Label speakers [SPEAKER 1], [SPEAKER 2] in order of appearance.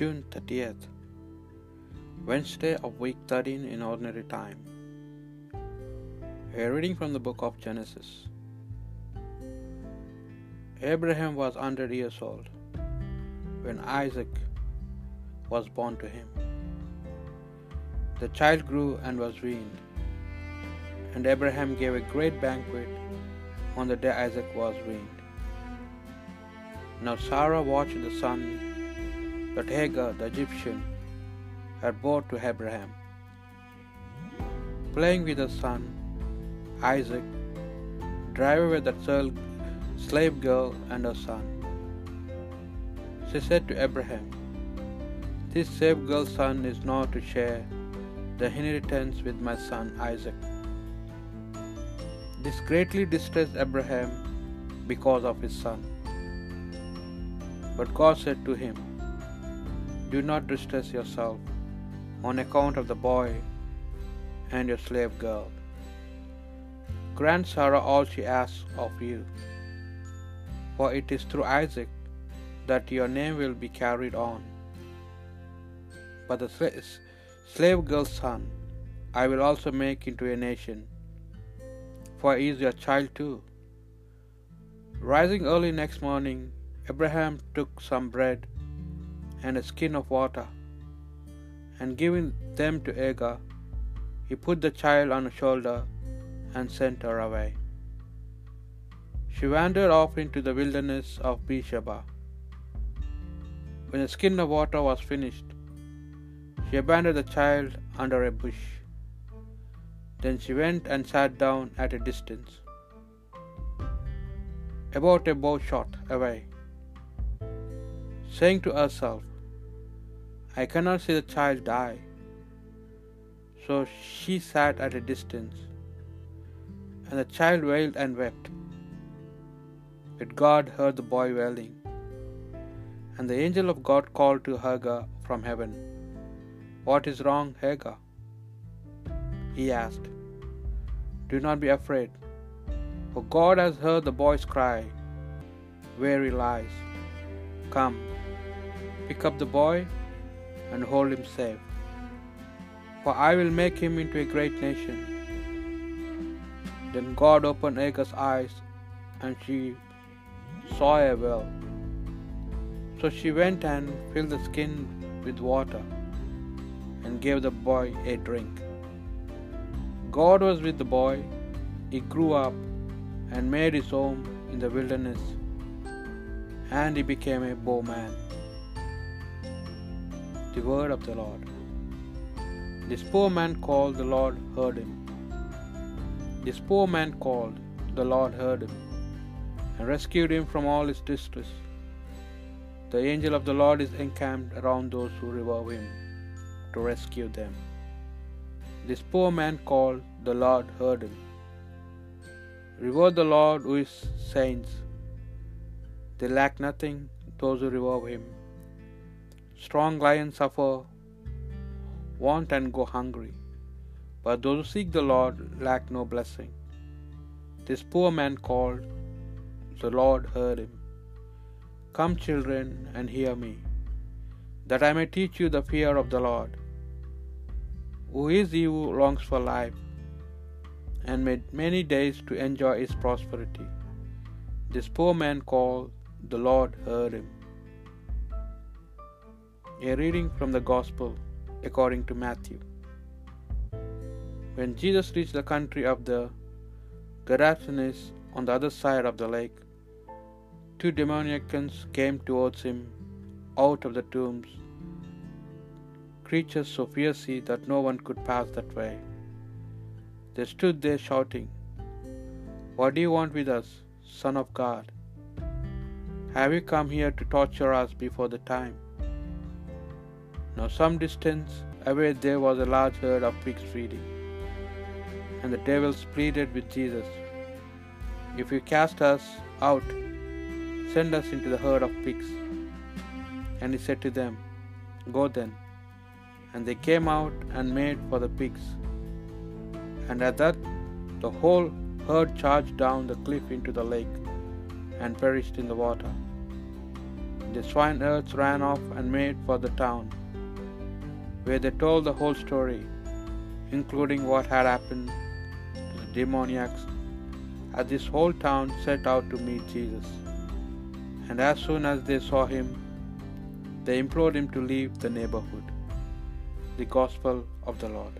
[SPEAKER 1] June 30th, Wednesday of week 13 in ordinary time. A reading from the book of Genesis. Abraham was 100 years old when Isaac was born to him. The child grew and was weaned, and Abraham gave a great banquet on the day Isaac was weaned. Now Sarah watched the son that Hagar the Egyptian had brought to Abraham. Playing with her son, Isaac, drive away that slave girl and her son. She said to Abraham, This slave girl's son is not to share the inheritance with my son Isaac. This greatly distressed Abraham because of his son. But God said to him, Do not distress yourself on account of the boy and your slave girl. Grant Sarah all she asks of you, for it is through Isaac that your name will be carried on. But the slave girl's son I will also make into a nation, for he is your child too. Rising early next morning, Abraham took some bread and a skin of water, and giving them to Hagar, he put the child on her shoulder and sent her away. She wandered off into the wilderness of Beersheba. When the skin of water was finished, she abandoned the child under a bush. Then she went and sat down at a distance, about a bow shot away, saying to herself, I cannot see the child die. So she sat at a distance, and the child wailed and wept. But God heard the boy wailing, and the angel of God called to Hagar from heaven, What is wrong, Hagar? He asked. Do not be afraid, for God has heard the boy's cry, where he lies. Come, pick up the boy and hold him safe, for I will make him into a great nation. Then God opened Hagar's eyes, and she saw a well. So she went and filled the skin with water and gave the boy a drink. God was with the boy. He grew up and made his home in the wilderness, and he became a bowman. The word of the Lord. This poor man called, the Lord heard him. This poor man called, the Lord heard him, and rescued him from all his distress. The angel of the Lord is encamped around those who revere him, to rescue them. This poor man called, the Lord heard him. Revere the Lord who is saints. They lack nothing, those who revere him. Strong lions suffer want and go hungry, but those who seek the Lord lack no blessing. This poor man called, the Lord heard him. Come, children, and hear me, that I may teach you the fear of the Lord. Who is he who longs for life and made many days to enjoy his prosperity? This poor man called, the Lord heard him. A reading from the Gospel according to Matthew. When Jesus reached the country of the Gerasenes on the other side of the lake, two demoniacs came towards him out of the tombs, creatures so fierce that no one could pass that way. They stood there shouting, What do you want with us, Son of God? Have you come here to torture us before the time? Now, some distance away, there was a large herd of pigs feeding. And the devils pleaded with Jesus, If you cast us out, send us into the herd of pigs. And he said to them, Go then. And they came out and made for the pigs. And at that, the whole herd charged down the cliff into the lake and perished in the water. The swineherds ran off and made for the town, where they told the whole story, including what had happened to the demoniacs, as this whole town set out to meet Jesus. And as soon as they saw him, they implored him to leave the neighborhood. The Gospel of the Lord.